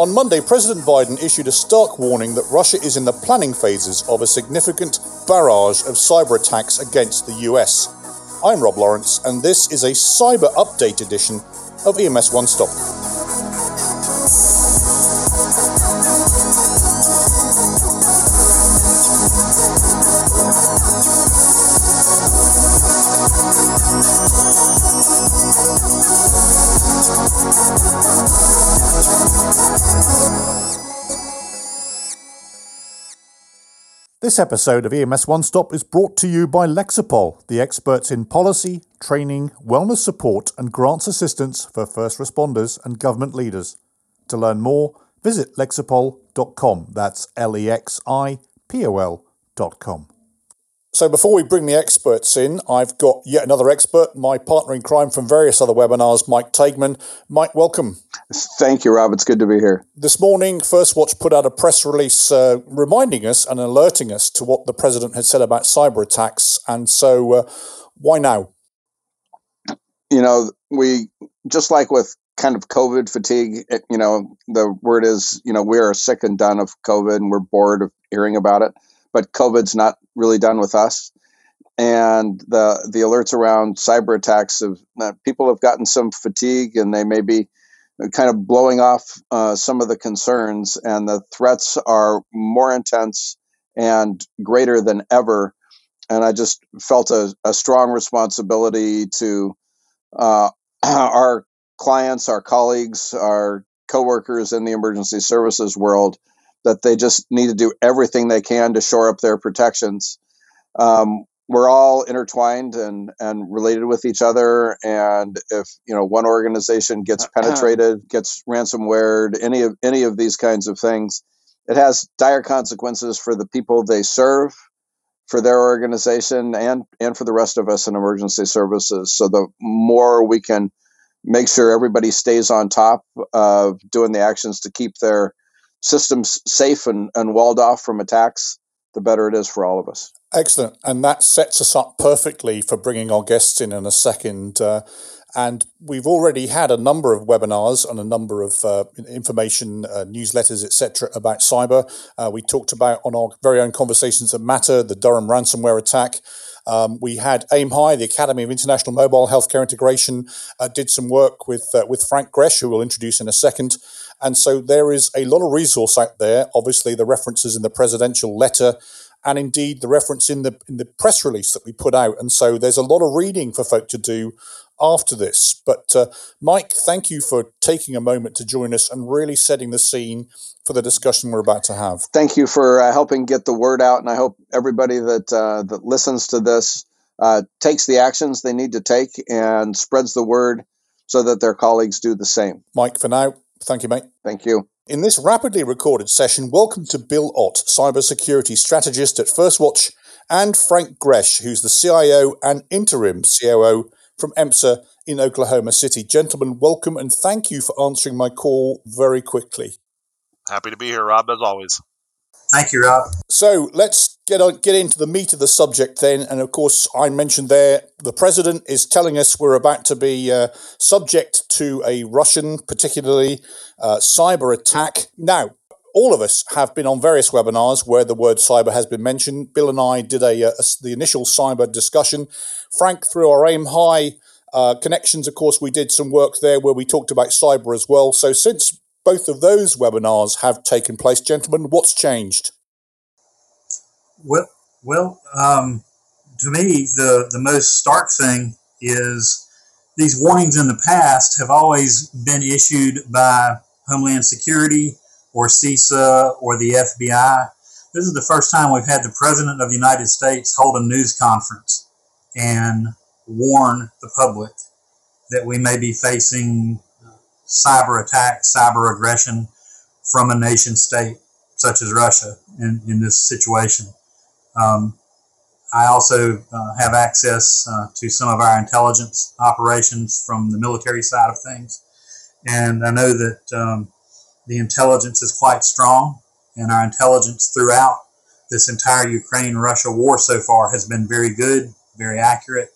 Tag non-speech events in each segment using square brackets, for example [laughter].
On Monday, President Biden issued a stark warning that Russia is in the planning phases of a significant barrage of cyber attacks against the US. I'm Rob Lawrence, and this is a cyber update edition of EMS One Stop. This episode of EMS One Stop is brought to you by Lexipol, the experts in policy, training, wellness support, and grants assistance for first responders and government leaders. To learn more, visit lexipol.com. That's L E X I P O L.com. So before we bring the experts in, I've got yet another expert, my partner in crime from various other webinars, Mike Taigman. Mike, welcome. Thank you, Rob. It's good to be here. This morning, First Watch put out a press release uh, reminding us and alerting us to what the president had said about cyber attacks. And so, uh, why now? You know, we just like with kind of COVID fatigue, it, you know, the word is, you know, we are sick and done of COVID and we're bored of hearing about it but COVID's not really done with us. And the the alerts around cyber attacks of uh, people have gotten some fatigue, and they may be kind of blowing off uh, some of the concerns, and the threats are more intense and greater than ever. And I just felt a, a strong responsibility to uh, [clears throat] our clients, our colleagues, our coworkers in the emergency services world that they just need to do everything they can to shore up their protections. Um, we're all intertwined and, and related with each other. And if you know one organization gets penetrated, gets ransomware, any of any of these kinds of things, it has dire consequences for the people they serve, for their organization, and and for the rest of us in emergency services. So the more we can make sure everybody stays on top of doing the actions to keep their systems safe and, and walled off from attacks, the better it is for all of us. Excellent. And that sets us up perfectly for bringing our guests in in a second. Uh, and we've already had a number of webinars and a number of uh, information, uh, newsletters, etc., about cyber. Uh, we talked about on our very own conversations that matter the Durham ransomware attack. Um, we had AIM High, the Academy of International Mobile Healthcare Integration, uh, did some work with uh, with Frank Gresh, who we'll introduce in a second. And so there is a lot of resource out there. Obviously, the references in the presidential letter, and indeed the reference in the in the press release that we put out. And so there's a lot of reading for folk to do after this. But uh, Mike, thank you for taking a moment to join us and really setting the scene for the discussion we're about to have. Thank you for uh, helping get the word out, and I hope everybody that uh, that listens to this uh, takes the actions they need to take and spreads the word so that their colleagues do the same. Mike, for now, Thank you, mate. Thank you. In this rapidly recorded session, welcome to Bill Ott, cybersecurity strategist at First Watch, and Frank Gresh, who's the CIO and interim COO from EMSA in Oklahoma City. Gentlemen, welcome and thank you for answering my call very quickly. Happy to be here, Rob, as always. Thank you, Rob. So let's get on, get into the meat of the subject then. And of course, I mentioned there the president is telling us we're about to be uh, subject to a Russian, particularly uh, cyber attack. Now, all of us have been on various webinars where the word cyber has been mentioned. Bill and I did a, uh, a the initial cyber discussion. Frank, through our aim high uh, connections, of course, we did some work there where we talked about cyber as well. So since both of those webinars have taken place. Gentlemen, what's changed? Well, well um, to me, the, the most stark thing is these warnings in the past have always been issued by Homeland Security or CISA or the FBI. This is the first time we've had the President of the United States hold a news conference and warn the public that we may be facing cyber attack, cyber aggression from a nation state such as Russia in, in this situation. Um, I also uh, have access uh, to some of our intelligence operations from the military side of things. And I know that um, the intelligence is quite strong, and our intelligence throughout this entire Ukraine Russia war so far has been very good, very accurate,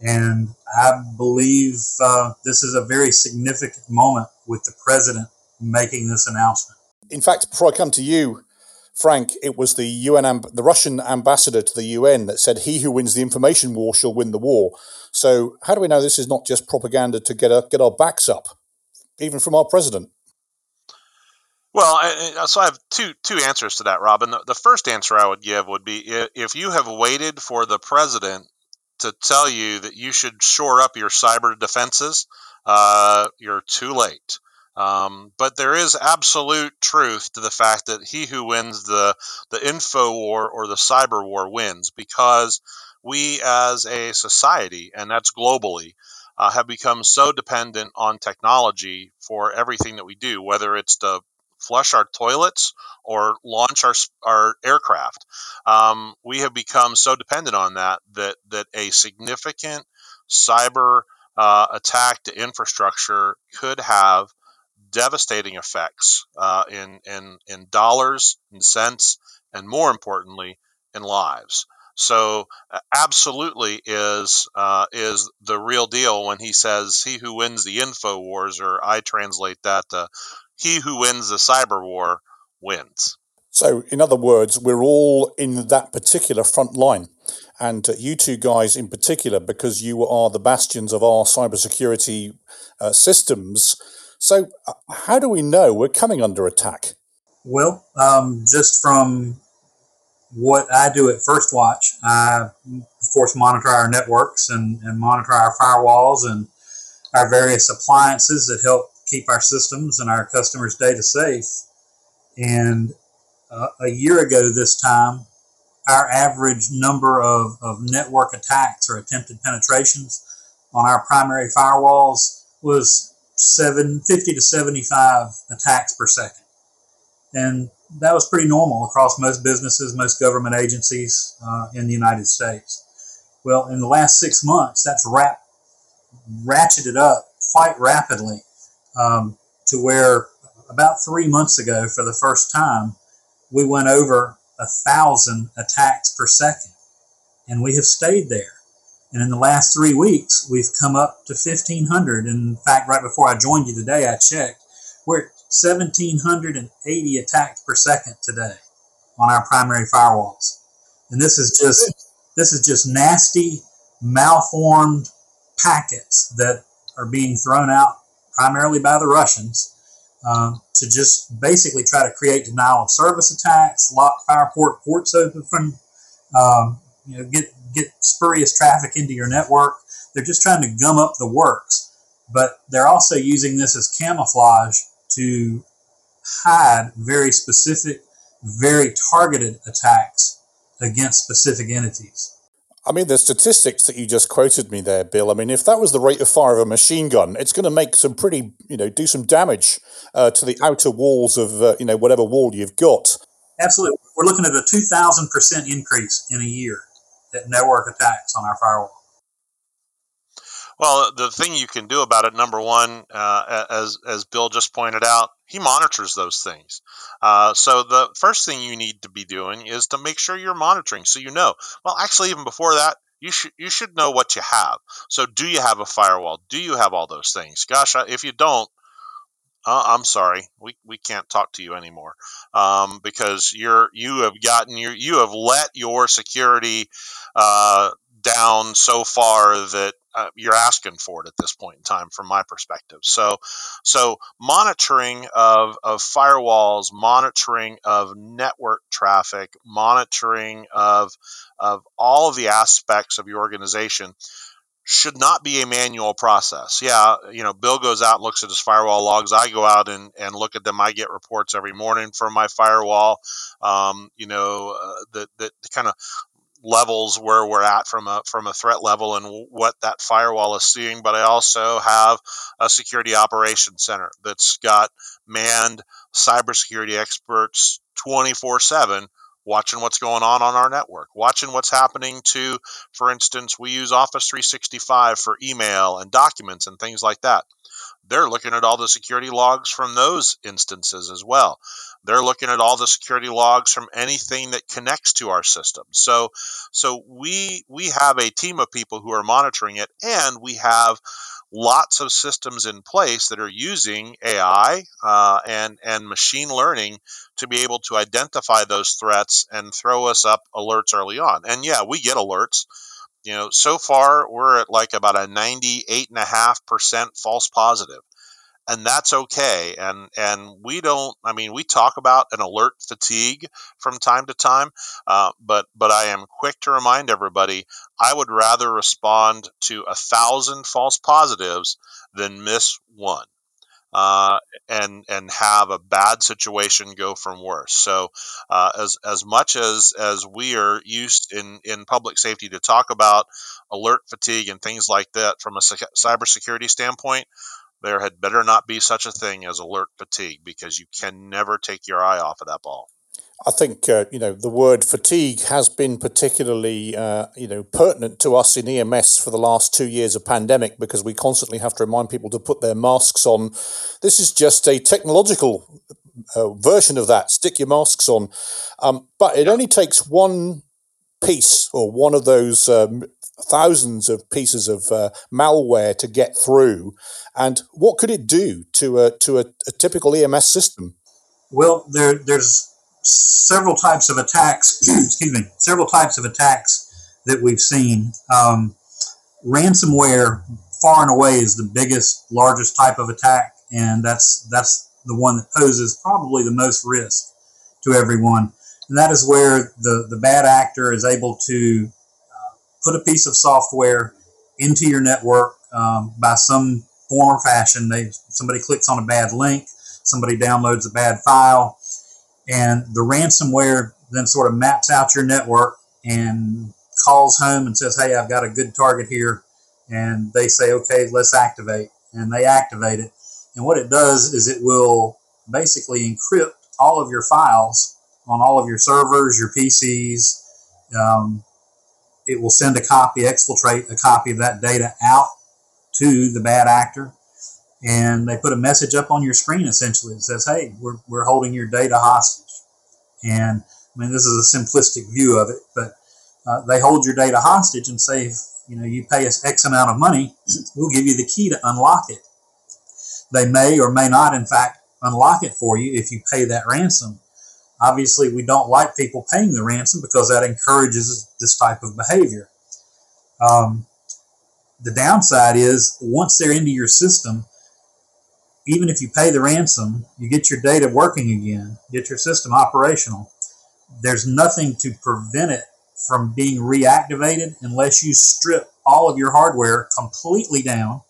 and I believe uh, this is a very significant moment with the president making this announcement. In fact, before I come to you, Frank, it was the UN, the Russian ambassador to the UN that said, "He who wins the information war shall win the war." So, how do we know this is not just propaganda to get get our backs up, even from our president? Well, so I have two two answers to that, Robin. The, the first answer I would give would be if you have waited for the president to tell you that you should shore up your cyber defenses, uh, you're too late. Um, but there is absolute truth to the fact that he who wins the the info war or the cyber war wins because we as a society, and that's globally, uh, have become so dependent on technology for everything that we do, whether it's to flush our toilets or launch our our aircraft. Um, we have become so dependent on that that that a significant cyber uh, attack to infrastructure could have devastating effects uh, in, in, in dollars and cents, and more importantly, in lives. So, absolutely is uh, is the real deal when he says, "He who wins the info wars," or I translate that to, "He who wins the cyber war wins." So, in other words, we're all in that particular front line. And uh, you two guys in particular, because you are the bastions of our cybersecurity uh, systems, so, uh, how do we know we're coming under attack? Well, um, just from what I do at First Watch, I, of course, monitor our networks and, and monitor our firewalls and our various appliances that help keep our systems and our customers' data safe. And uh, a year ago this time, our average number of, of network attacks or attempted penetrations on our primary firewalls was seven, 50 to 75 attacks per second. And that was pretty normal across most businesses, most government agencies uh, in the United States. Well, in the last six months, that's rap, ratcheted up quite rapidly um, to where about three months ago, for the first time, we went over a thousand attacks per second. And we have stayed there. And in the last three weeks, we've come up to 1,500. In fact, right before I joined you today, I checked. We're at 1,780 attacks per second today on our primary firewalls. And this is just this is just nasty, malformed packets that are being thrown out primarily by the Russians um, to just basically try to create denial of service attacks, lock fireport ports open from um, you know, get get spurious traffic into your network. They're just trying to gum up the works, but they're also using this as camouflage to hide very specific, very targeted attacks against specific entities. I mean, the statistics that you just quoted me there, Bill. I mean, if that was the rate of fire of a machine gun, it's going to make some pretty, you know, do some damage uh, to the outer walls of, uh, you know, whatever wall you've got. Absolutely. We're looking at a 2,000% increase in a year that network attacks on our firewall. Well, the thing you can do about it, number one, uh, as as Bill just pointed out, he monitors those things. Uh, so the first thing you need to be doing is to make sure you're monitoring, so you know. Well, actually, even before that, you should you should know what you have. So, do you have a firewall? Do you have all those things? Gosh, if you don't, uh, I'm sorry, we, we can't talk to you anymore um, because you're you have gotten your you have let your security uh, down so far that uh, you're asking for it at this point in time, from my perspective. So, so monitoring of of firewalls, monitoring of network traffic, monitoring of of all of the aspects of your organization should not be a manual process. Yeah, you know, Bill goes out and looks at his firewall logs. I go out and, and look at them. I get reports every morning from my firewall. Um, you know, uh, that that kind of levels where we're at from a from a threat level and what that firewall is seeing. But I also have a security operations center that's got manned cybersecurity experts 24 7 watching what's going on on our network, watching what's happening to, for instance, we use Office 365 for email and documents and things like that. They're looking at all the security logs from those instances as well. They're looking at all the security logs from anything that connects to our system. So, so we we have a team of people who are monitoring it, and we have lots of systems in place that are using AI uh, and and machine learning to be able to identify those threats and throw us up alerts early on. And yeah, we get alerts. You know, so far we're at like about a 98.5% false positive and that's okay and and we don't i mean we talk about an alert fatigue from time to time uh, but but i am quick to remind everybody i would rather respond to a thousand false positives than miss one uh, and and have a bad situation go from worse. So, uh, as as much as as we are used in in public safety to talk about alert fatigue and things like that from a cybersecurity standpoint, there had better not be such a thing as alert fatigue because you can never take your eye off of that ball. I think uh, you know the word fatigue has been particularly uh, you know pertinent to us in EMS for the last two years of pandemic because we constantly have to remind people to put their masks on. This is just a technological uh, version of that. Stick your masks on, um, but it only takes one piece or one of those um, thousands of pieces of uh, malware to get through. And what could it do to a to a, a typical EMS system? Well, there there's several types of attacks. [clears throat] excuse me, several types of attacks that we've seen. Um, ransomware, far and away, is the biggest, largest type of attack, and that's that's the one that poses probably the most risk to everyone. And that is where the, the bad actor is able to put a piece of software into your network um, by some form or fashion. They somebody clicks on a bad link, somebody downloads a bad file, and the ransomware then sort of maps out your network and calls home and says, "Hey, I've got a good target here," and they say, "Okay, let's activate," and they activate it. And what it does is it will basically encrypt all of your files on all of your servers, your PCs, um, it will send a copy, exfiltrate a copy of that data out to the bad actor. And they put a message up on your screen essentially that says, hey, we're, we're holding your data hostage. And I mean, this is a simplistic view of it, but uh, they hold your data hostage and say, you know, you pay us X amount of money, [clears throat] we'll give you the key to unlock it. They may or may not, in fact, unlock it for you if you pay that ransom. Obviously, we don't like people paying the ransom because that encourages this type of behavior. Um, the downside is once they're into your system, even if you pay the ransom, you get your data working again, get your system operational. There's nothing to prevent it from being reactivated unless you strip all of your hardware completely down,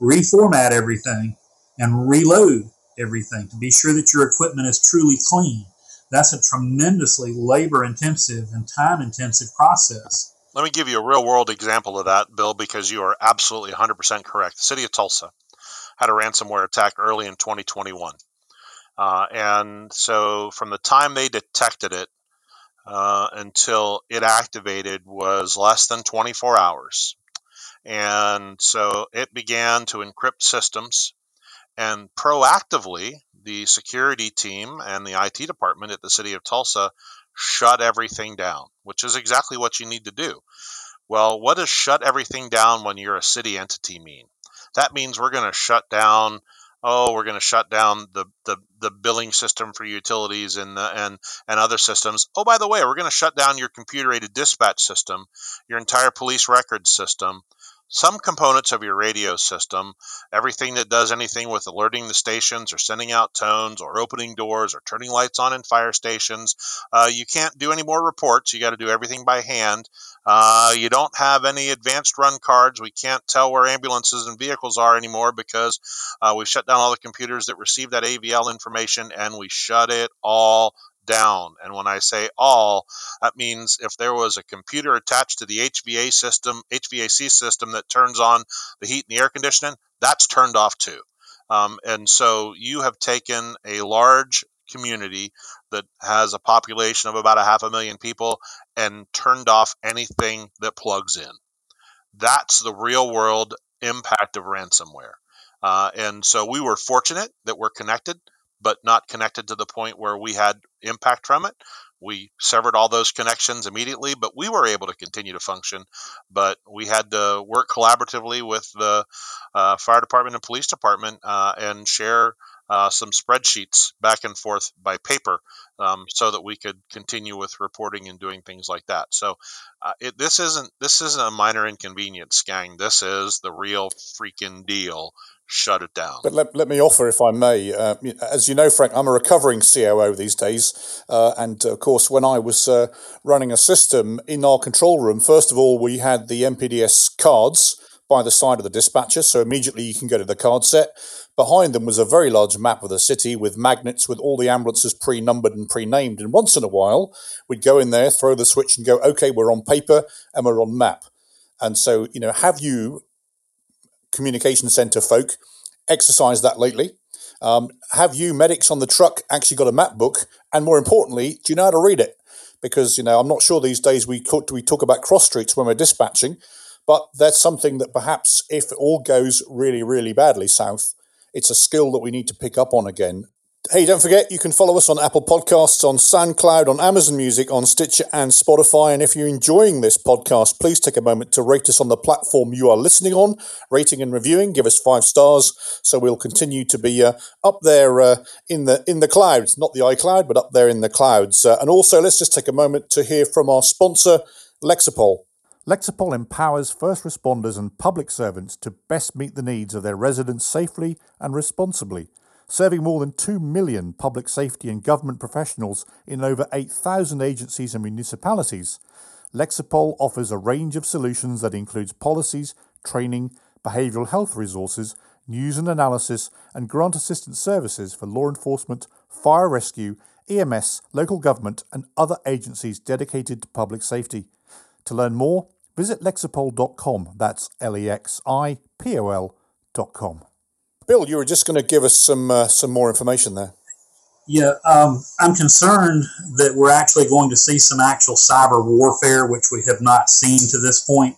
reformat everything, and reload everything to be sure that your equipment is truly clean that's a tremendously labor intensive and time intensive process. Let me give you a real world example of that, Bill, because you are absolutely 100% correct. The city of Tulsa had a ransomware attack early in 2021. Uh, and so from the time they detected it uh, until it activated was less than 24 hours. And so it began to encrypt systems and proactively the security team and the IT department at the city of Tulsa shut everything down, which is exactly what you need to do. Well, what does shut everything down when you're a city entity mean? That means we're going to shut down oh, we're going to shut down the, the, the billing system for utilities and the, and and other systems. Oh, by the way, we're going to shut down your computer aided dispatch system, your entire police record system, some components of your radio system, everything that does anything with alerting the stations or sending out tones or opening doors or turning lights on in fire stations, uh, you can't do any more reports. You got to do everything by hand. Uh, you don't have any advanced run cards. We can't tell where ambulances and vehicles are anymore because uh, we shut down all the computers that receive that AVL information and we shut it all down. And when I say all, that means if there was a computer attached to the HVA system, HVAC system that turns on the heat and the air conditioning, that's turned off too. Um, and so you have taken a large community that has a population of about a half a million people and turned off anything that plugs in. That's the real world impact of ransomware. Uh, and so we were fortunate that we're connected, but not connected to the point where we had impact from it. We severed all those connections immediately, but we were able to continue to function. But we had to work collaboratively with the uh, fire department and police department uh, and share uh, some spreadsheets back and forth by paper um, so that we could continue with reporting and doing things like that. So uh, it, this isn't this isn't a minor inconvenience, gang. This is the real freaking deal. Shut it down. But let, let me offer, if I may, uh, as you know, Frank, I'm a recovering COO these days. Uh, and of course, when I was uh, running a system in our control room, first of all, we had the MPDS cards by the side of the dispatcher. So immediately you can go to the card set. Behind them was a very large map of the city with magnets with all the ambulances pre numbered and pre named. And once in a while, we'd go in there, throw the switch, and go, okay, we're on paper and we're on map. And so, you know, have you, communication centre folk, exercised that lately? Um, have you, medics on the truck, actually got a map book? And more importantly, do you know how to read it? Because, you know, I'm not sure these days we, talk, we talk about cross streets when we're dispatching, but that's something that perhaps if it all goes really, really badly south, it's a skill that we need to pick up on again. Hey, don't forget, you can follow us on Apple Podcasts, on SoundCloud, on Amazon Music, on Stitcher, and Spotify. And if you're enjoying this podcast, please take a moment to rate us on the platform you are listening on. Rating and reviewing, give us five stars, so we'll continue to be uh, up there uh, in the in the clouds, not the iCloud, but up there in the clouds. Uh, and also, let's just take a moment to hear from our sponsor, Lexipol. Lexipol empowers first responders and public servants to best meet the needs of their residents safely and responsibly, serving more than 2 million public safety and government professionals in over 8,000 agencies and municipalities. Lexipol offers a range of solutions that includes policies, training, behavioural health resources, news and analysis, and grant assistance services for law enforcement, fire rescue, EMS, local government, and other agencies dedicated to public safety. To learn more, visit lexipol.com. That's L E X I P O L.com. Bill, you were just going to give us some uh, some more information there. Yeah, um, I'm concerned that we're actually going to see some actual cyber warfare, which we have not seen to this point.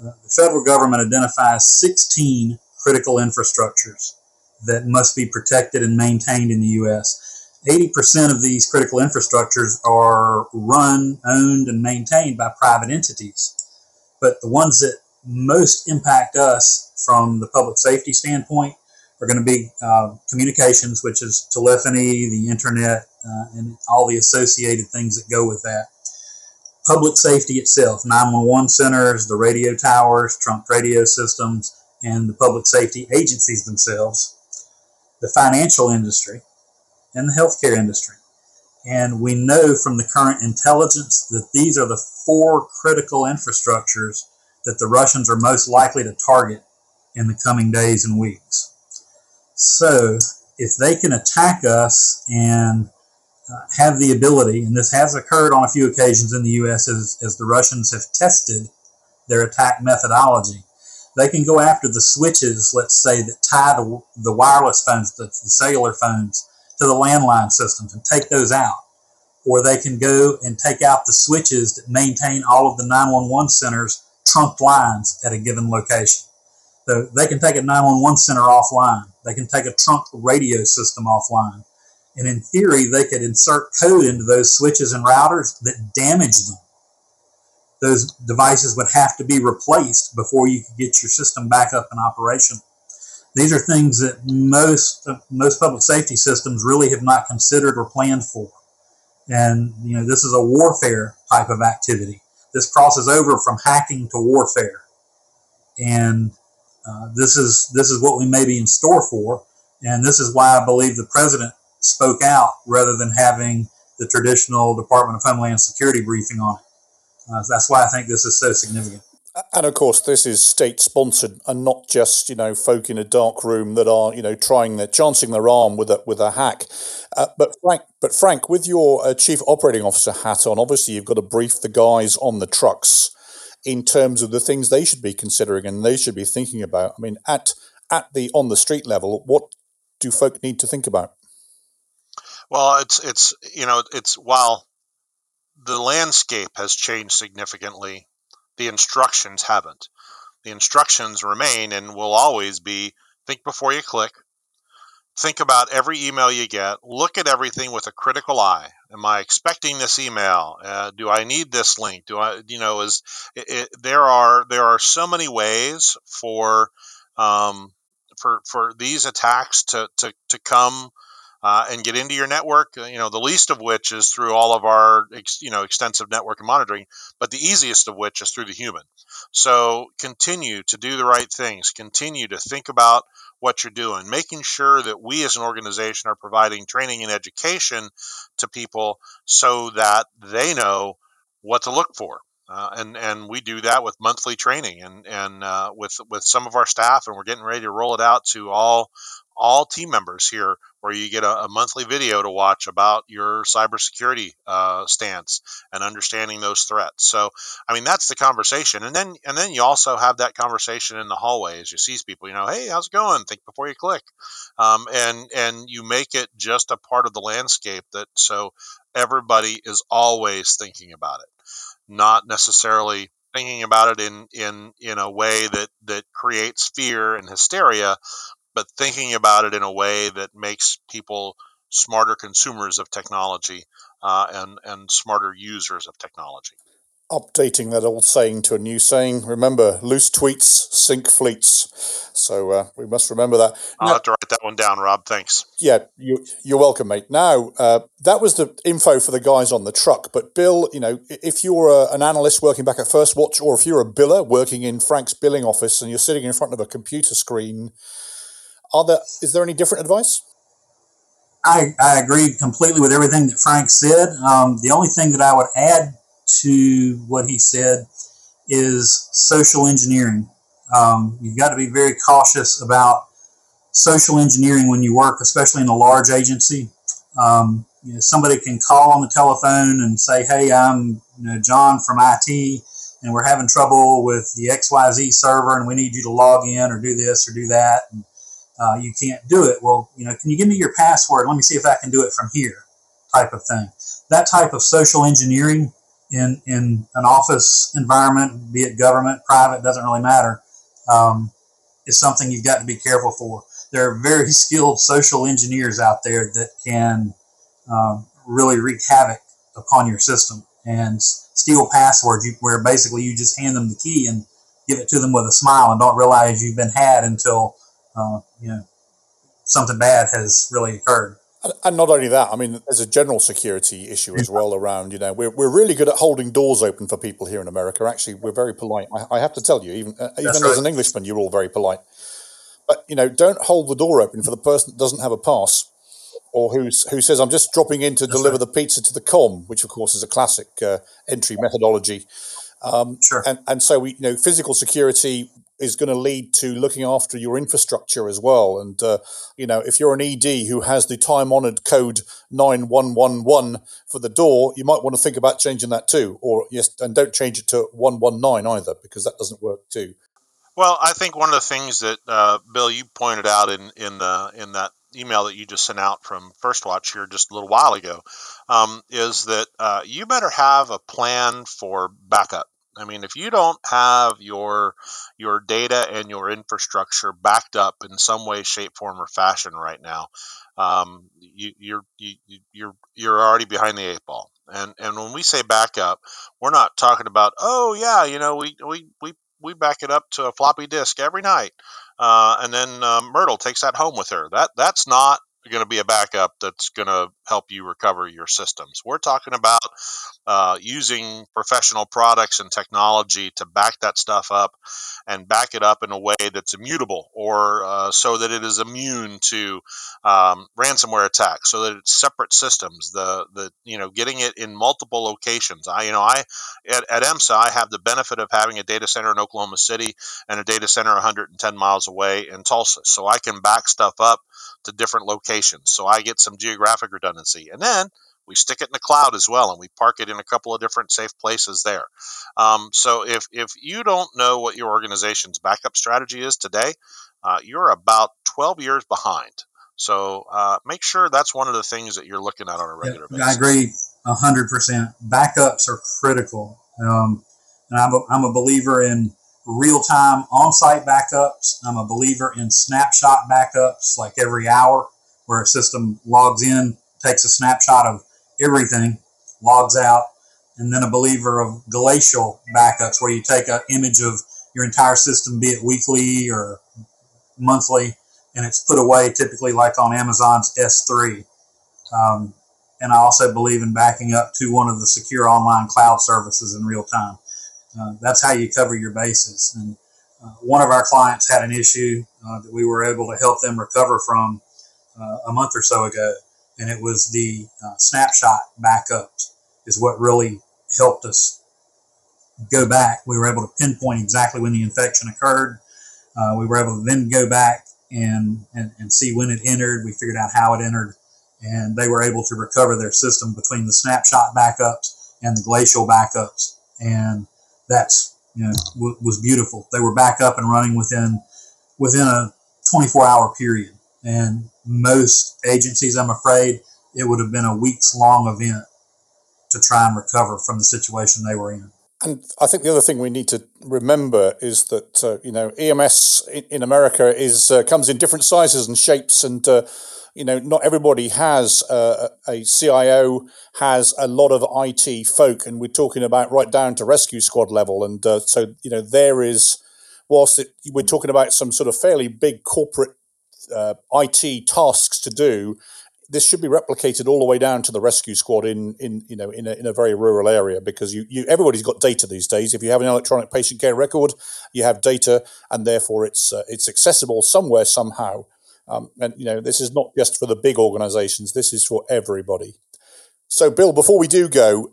Uh, the federal government identifies 16 critical infrastructures that must be protected and maintained in the U.S. 80% of these critical infrastructures are run, owned, and maintained by private entities. But the ones that most impact us from the public safety standpoint are going to be uh, communications, which is telephony, the internet, uh, and all the associated things that go with that. Public safety itself, 911 centers, the radio towers, trunk radio systems, and the public safety agencies themselves. The financial industry, and the healthcare industry. And we know from the current intelligence that these are the four critical infrastructures that the Russians are most likely to target in the coming days and weeks. So, if they can attack us and uh, have the ability, and this has occurred on a few occasions in the U.S. as, as the Russians have tested their attack methodology, they can go after the switches, let's say, that tie the, the wireless phones, the, the cellular phones, to the landline systems and take those out. Or they can go and take out the switches that maintain all of the 911 centers trunked lines at a given location. So they can take a 911 center offline. They can take a trunk radio system offline. And in theory, they could insert code into those switches and routers that damage them. Those devices would have to be replaced before you could get your system back up in operation. These are things that most most public safety systems really have not considered or planned for. And you know, this is a warfare type of activity. This crosses over from hacking to warfare, and uh, this is this is what we may be in store for. And this is why I believe the president spoke out rather than having the traditional Department of Homeland Security briefing on it. Uh, that's why I think this is so significant. And of course, this is state sponsored and not just you know folk in a dark room that are you know trying their chancing their arm with a with a hack. Uh, but Frank, but Frank, with your uh, chief operating officer hat on, obviously you've got to brief the guys on the trucks in terms of the things they should be considering and they should be thinking about. I mean, at at the on the street level, what do folk need to think about? Well, it's it's you know it's while the landscape has changed significantly the instructions haven't. The instructions remain and will always be think before you click. Think about every email you get. Look at everything with a critical eye. Am I expecting this email? Uh, do I need this link? Do I, you know, is it, it, there are there are so many ways for um, for for these attacks to to to come uh, and get into your network. Uh, you know, the least of which is through all of our you know extensive network and monitoring, but the easiest of which is through the human. So continue to do the right things. Continue to think about what you're doing, making sure that we as an organization are providing training and education to people so that they know what to look for. Uh, and and we do that with monthly training and and uh, with with some of our staff, and we're getting ready to roll it out to all all team members here, where you get a, a monthly video to watch about your cybersecurity uh, stance and understanding those threats. So, I mean, that's the conversation, and then and then you also have that conversation in the hallway as you see people. You know, hey, how's it going? Think before you click, um, and and you make it just a part of the landscape that so everybody is always thinking about it, not necessarily thinking about it in in in a way that that creates fear and hysteria but thinking about it in a way that makes people smarter consumers of technology uh, and and smarter users of technology. Updating that old saying to a new saying. Remember, loose tweets sink fleets. So uh, we must remember that. I'll now, have to write that one down, Rob. Thanks. Yeah, you, you're welcome, mate. Now, uh, that was the info for the guys on the truck. But Bill, you know, if you're a, an analyst working back at First Watch, or if you're a biller working in Frank's billing office and you're sitting in front of a computer screen are there is there any different advice? I, I agree completely with everything that Frank said. Um, the only thing that I would add to what he said is social engineering. Um, you've got to be very cautious about social engineering when you work, especially in a large agency. Um, you know, somebody can call on the telephone and say, "Hey, I'm you know, John from IT, and we're having trouble with the XYZ server, and we need you to log in or do this or do that." And, uh, you can't do it. Well, you know, can you give me your password? Let me see if I can do it from here, type of thing. That type of social engineering in in an office environment, be it government, private, doesn't really matter, um, is something you've got to be careful for. There are very [laughs] skilled social engineers out there that can um, really wreak havoc upon your system and steal passwords, where basically you just hand them the key and give it to them with a smile and don't realize you've been had until uh, you know, something bad has really occurred. And not only that, I mean, there's a general security issue as well around, you know, we're, we're really good at holding doors open for people here in America. Actually, we're very polite. I, I have to tell you, even, uh, even right. as an Englishman, you're all very polite. But, you know, don't hold the door open for the person that doesn't have a pass or who's, who says, I'm just dropping in to That's deliver right. the pizza to the com, which, of course, is a classic uh, entry methodology. Um, sure. And, and so we, you know, physical security is going to lead to looking after your infrastructure as well. And, uh, you know, if you're an ED who has the time honored code 9111 for the door, you might want to think about changing that too. Or, yes, and don't change it to 119 either, because that doesn't work too. Well, I think one of the things that uh, Bill you pointed out in in the in that email that you just sent out from First Watch here just a little while ago um, is that uh, you better have a plan for backup. I mean, if you don't have your your data and your infrastructure backed up in some way, shape, form, or fashion right now, um, you, you're you, you're you're already behind the eight ball. And and when we say backup, we're not talking about oh yeah, you know we we we we back it up to a floppy disk every night, uh, and then uh, Myrtle takes that home with her. That that's not going to be a backup that's going to help you recover your systems. We're talking about uh, using professional products and technology to back that stuff up and back it up in a way that's immutable or uh, so that it is immune to um, ransomware attacks so that it's separate systems. The the you know getting it in multiple locations. I you know i at, at emsa i have the benefit of having a data center in oklahoma city and a data center 110 miles away in tulsa. So i can back stuff up to different locations so i get some geographic redundancy and then we stick it in the cloud as well, and we park it in a couple of different safe places there. Um, so if if you don't know what your organization's backup strategy is today, uh, you're about 12 years behind. So uh, make sure that's one of the things that you're looking at on a regular yeah, basis. I agree 100%. Backups are critical. Um, and I'm a, I'm a believer in real time on site backups. I'm a believer in snapshot backups, like every hour, where a system logs in, takes a snapshot of everything, logs out, and then a believer of glacial backups, where you take an image of your entire system, be it weekly or monthly, and it's put away typically like on Amazon's S3. Um, and I also believe in backing up to one of the secure online cloud services in real time. Uh, that's how you cover your bases. And uh, one of our clients had an issue uh, that we were able to help them recover from uh, a month or so ago, and it was the uh, snapshot backups is what really helped us go back. We were able to pinpoint exactly when the infection occurred. We were able to then go back and, and, and see when it entered. We figured out how it entered, and they were able to recover their system between the snapshot backups and the glacial backups. And that's you know w- was beautiful. They were back up and running within within a 24 hour period. And most agencies, I'm afraid, it would have been a weeks long event to try and recover from the situation they were in. And I think the other thing we need to remember is that uh, you know EMS in, America is uh, comes in different sizes and shapes, and uh, you know not everybody has uh, a CIO has a lot of IT folk, and we're talking about right down to rescue squad level, and uh, so you know there is whilst it, we're talking about some sort of fairly big corporate uh, IT tasks to do this should be replicated all the way down to the rescue squad in, in you know in a, in a very rural area because you, you everybody's got data these days. If you have an electronic patient care record, you have data, and therefore it's uh, it's accessible somewhere somehow. Um, and you know this is not just for the big organisations. This is for everybody. So, Bill, before we do go,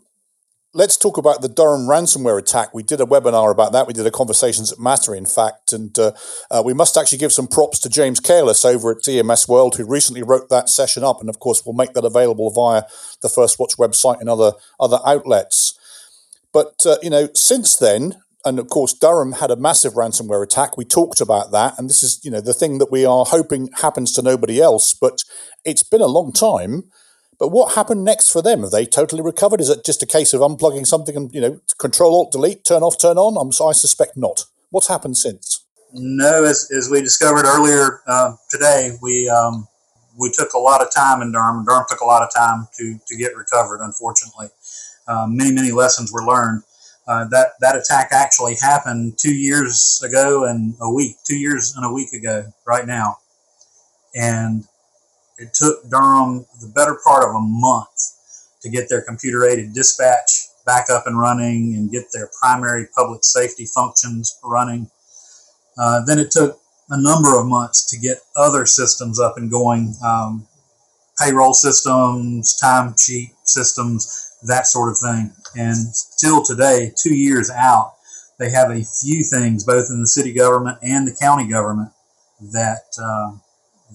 let's talk about the Durham ransomware attack. We did a webinar about that. We did a Conversations That Matter, in fact. And uh, uh, we must actually give some props to James Careless over at EMS World, who recently wrote that session up. And of course, we'll make that available via the First Watch website and other, other outlets. But, uh, you know, since then, and of course, Durham had a massive ransomware attack. We talked about that. And this is, you know, the thing that we are hoping happens to nobody else. But it's been a long time. But what happened next for them? Have they totally recovered? Is it just a case of unplugging something and you know control alt delete, turn off, turn on? I'm, I suspect not. What's happened since? No, as, as we discovered earlier uh, today, we um, we took a lot of time in Durham. Durham took a lot of time to to get recovered. Unfortunately, um, many many lessons were learned. Uh, that that attack actually happened two years ago and a week, two years and a week ago, right now, and it took Durham the better part of a month to get their computer aided dispatch back up and running and get their primary public safety functions running. Uh, then it took a number of months to get other systems up and going um, payroll systems, timesheet systems, that sort of thing. And still today, two years out, they have a few things, both in the city government and the county government, that uh,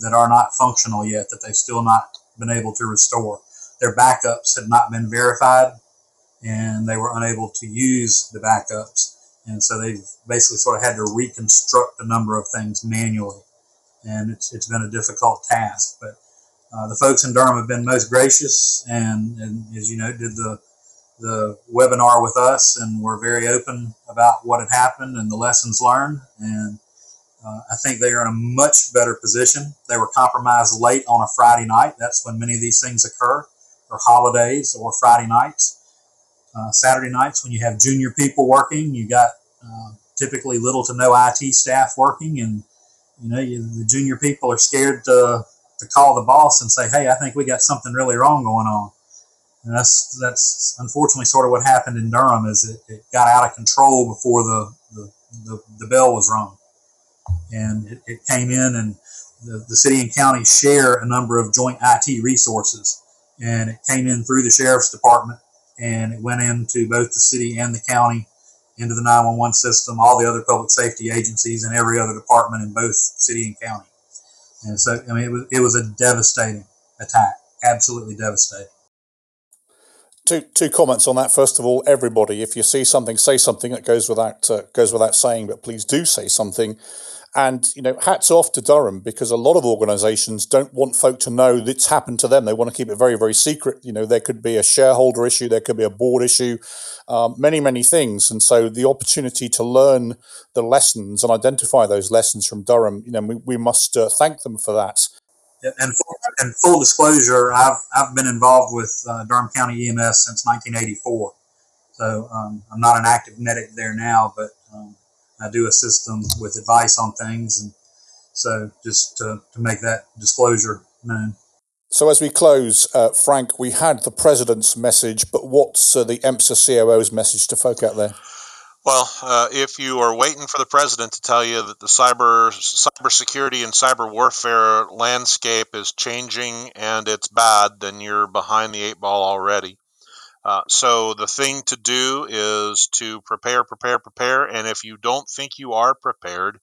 that are not functional yet that they've still not been able to restore. Their backups had not been verified and they were unable to use the backups. And so they've basically sort of had to reconstruct a number of things manually. And it's, it's been a difficult task. But uh, the folks in Durham have been most gracious and, and, as you know, did the, the webinar with us and were very open about what had happened and the lessons learned. And uh, I think they are in a much better position. They were compromised late on a Friday night. That's when many of these things occur, or holidays, or Friday nights. Uh, Saturday nights, when you have junior people working, you got uh, typically little to no IT staff working, and you know you, the junior people are scared to to call the boss and say, "Hey, I think we got something really wrong going on." And that's that's unfortunately sort of what happened in Durham. Is it, it got out of control before the, the, the, the bell was rung and it, it came in and the, the city and county share a number of joint IT resources and it came in through the sheriff's department and it went into both the city and the county into the 911 system all the other public safety agencies and every other department in both city and county and so i mean it was, it was a devastating attack absolutely devastating Two, two comments on that. First of all, everybody, if you see something, say something. It goes without uh, goes without saying, but please do say something. And you know, hats off to Durham because a lot of organisations don't want folk to know that's happened to them. They want to keep it very, very secret. You know, there could be a shareholder issue, there could be a board issue, um, many, many things. And so, the opportunity to learn the lessons and identify those lessons from Durham, you know, we, we must uh, thank them for that. And, and full disclosure, I've I've been involved with uh, Durham County EMS since 1984. So um, I'm not an active medic there now, but um, I do assist them with advice on things. And so just to, to make that disclosure known. So as we close, uh, Frank, we had the president's message, but what's uh, the EMSA COO's message to folk out there? Well, uh, if you are waiting for the president to tell you that the cyber cybersecurity and cyber warfare landscape is changing and it's bad, then you're behind the eight ball already. Uh, so the thing to do is to prepare, prepare, prepare. And if you don't think you are prepared,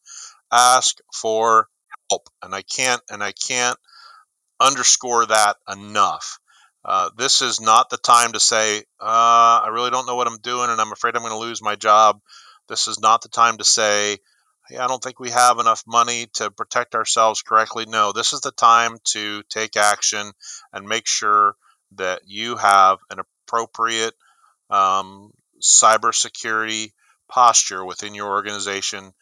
ask for help. And I can't, and I can't underscore that enough. Uh, this is not the time to say, uh, I really don't know what I'm doing and I'm afraid I'm going to lose my job. This is not the time to say, hey, I don't think we have enough money to protect ourselves correctly. No, this is the time to take action and make sure that you have an appropriate um, cybersecurity posture within your organization.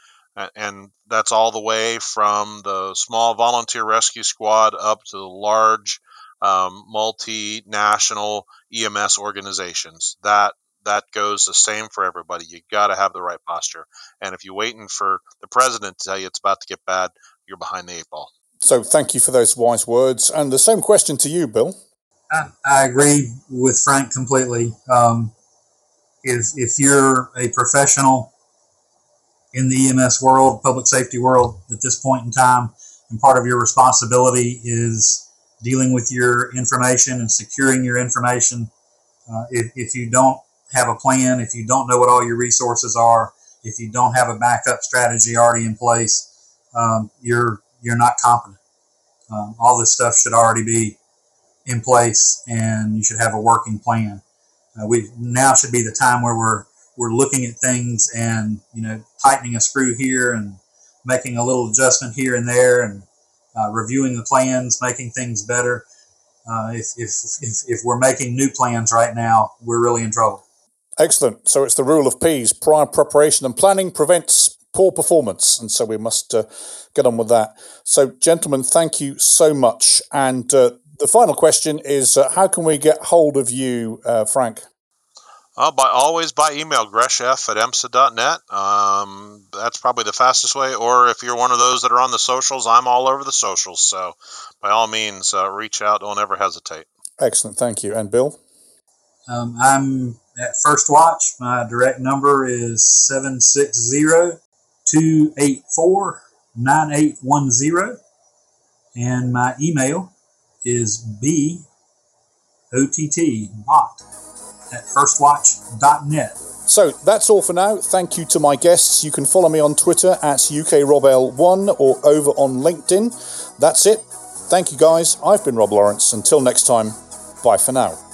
And that's all the way from the small volunteer rescue squad up to the large um, multinational EMS organizations. That that goes the same for everybody. You got to have the right posture. And if you're waiting for the president to tell you it's about to get bad, you're behind the eight ball. So thank you for those wise words. And the same question to you, Bill. I, I agree with Frank completely. Um, if if you're a professional in the EMS world, public safety world, at this point in time, and part of your responsibility is dealing with your information and securing your information. Uh, if, if you don't have a plan, if you don't know what all your resources are, if you don't have a backup strategy already in place, um, you're you're not competent. Um, all this stuff should already be in place and you should have a working plan. Uh, we now should be the time where we're we're looking at things and you know tightening a screw here and making a little adjustment here and there and uh, reviewing the plans, making things better. Uh, if, if, if, if we're making new plans right now, we're really in trouble. Excellent. So it's the rule of P's prior preparation and planning prevents poor performance. And so we must uh, get on with that. So, gentlemen, thank you so much. And uh, the final question is uh, how can we get hold of you, uh, Frank? Uh, by always by email, greshf at emsa.net. Um, that's probably the fastest way. Or if you're one of those that are on the socials, I'm all over the socials. So by all means, uh, reach out. Don't ever hesitate. Excellent. Thank you. And Bill? Um, I'm at First Watch. My direct number is 760 284 9810. And my email is B O T T bot at firstwatch.net. So that's all for now. Thank you to my guests. You can follow me on Twitter at UKRobL1 or over on LinkedIn. That's it. Thank you guys. I've been Rob Lawrence. Until next time, bye for now.